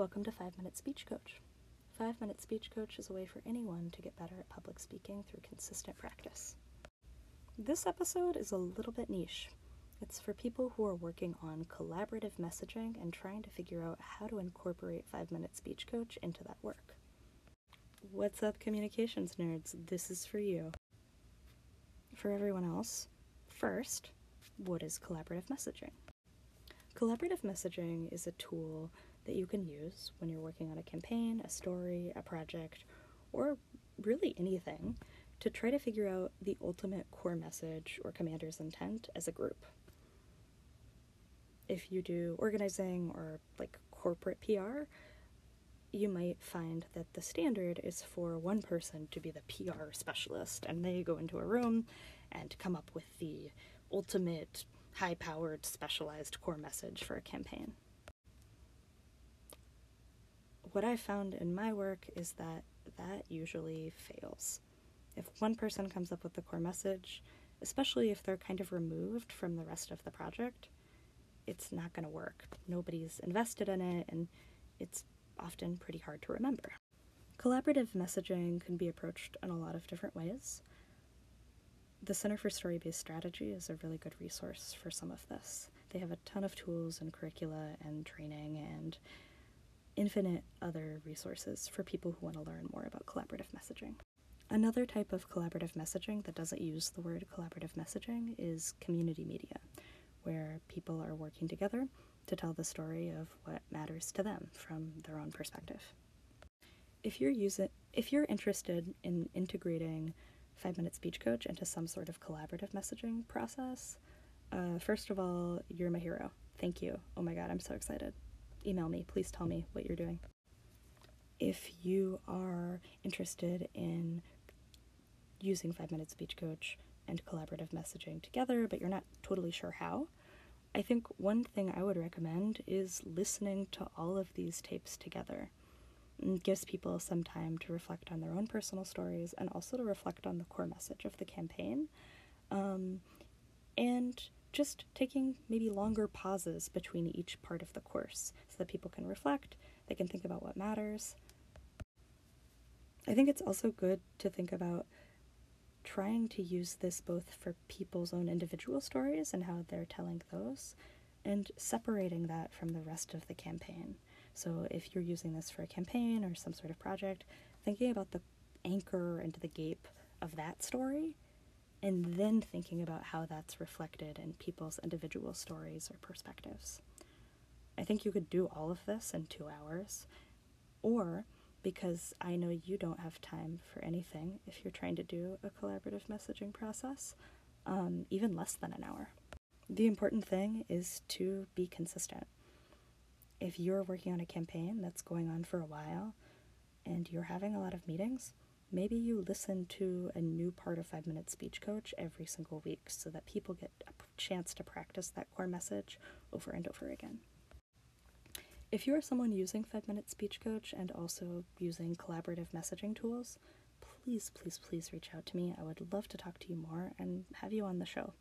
Welcome to 5 Minute Speech Coach. 5 Minute Speech Coach is a way for anyone to get better at public speaking through consistent practice. This episode is a little bit niche. It's for people who are working on collaborative messaging and trying to figure out how to incorporate 5 Minute Speech Coach into that work. What's up, communications nerds? This is for you. For everyone else, first, what is collaborative messaging? Collaborative messaging is a tool that you can use when you're working on a campaign, a story, a project, or really anything to try to figure out the ultimate core message or commander's intent as a group. If you do organizing or like corporate PR, you might find that the standard is for one person to be the PR specialist and they go into a room and come up with the ultimate high powered specialized core message for a campaign. What I found in my work is that that usually fails. If one person comes up with the core message, especially if they're kind of removed from the rest of the project, it's not going to work. Nobody's invested in it, and it's often pretty hard to remember. Collaborative messaging can be approached in a lot of different ways. The Center for Story Based Strategy is a really good resource for some of this. They have a ton of tools and curricula and training and infinite other resources for people who want to learn more about collaborative messaging. Another type of collaborative messaging that doesn't use the word collaborative messaging is community media, where people are working together to tell the story of what matters to them from their own perspective. If you're using if you're interested in integrating 5 minute speech coach into some sort of collaborative messaging process, uh, first of all, you're my hero. Thank you. Oh my god, I'm so excited. Email me, please tell me what you're doing. If you are interested in using 5 minute speech coach and collaborative messaging together, but you're not totally sure how, I think one thing I would recommend is listening to all of these tapes together. It gives people some time to reflect on their own personal stories and also to reflect on the core message of the campaign. Um, and just taking maybe longer pauses between each part of the course so that people can reflect, they can think about what matters. I think it's also good to think about trying to use this both for people's own individual stories and how they're telling those, and separating that from the rest of the campaign. So, if you're using this for a campaign or some sort of project, thinking about the anchor and the gape of that story, and then thinking about how that's reflected in people's individual stories or perspectives. I think you could do all of this in two hours, or because I know you don't have time for anything if you're trying to do a collaborative messaging process, um, even less than an hour. The important thing is to be consistent. If you're working on a campaign that's going on for a while and you're having a lot of meetings, maybe you listen to a new part of 5 Minute Speech Coach every single week so that people get a chance to practice that core message over and over again. If you are someone using 5 Minute Speech Coach and also using collaborative messaging tools, please, please, please reach out to me. I would love to talk to you more and have you on the show.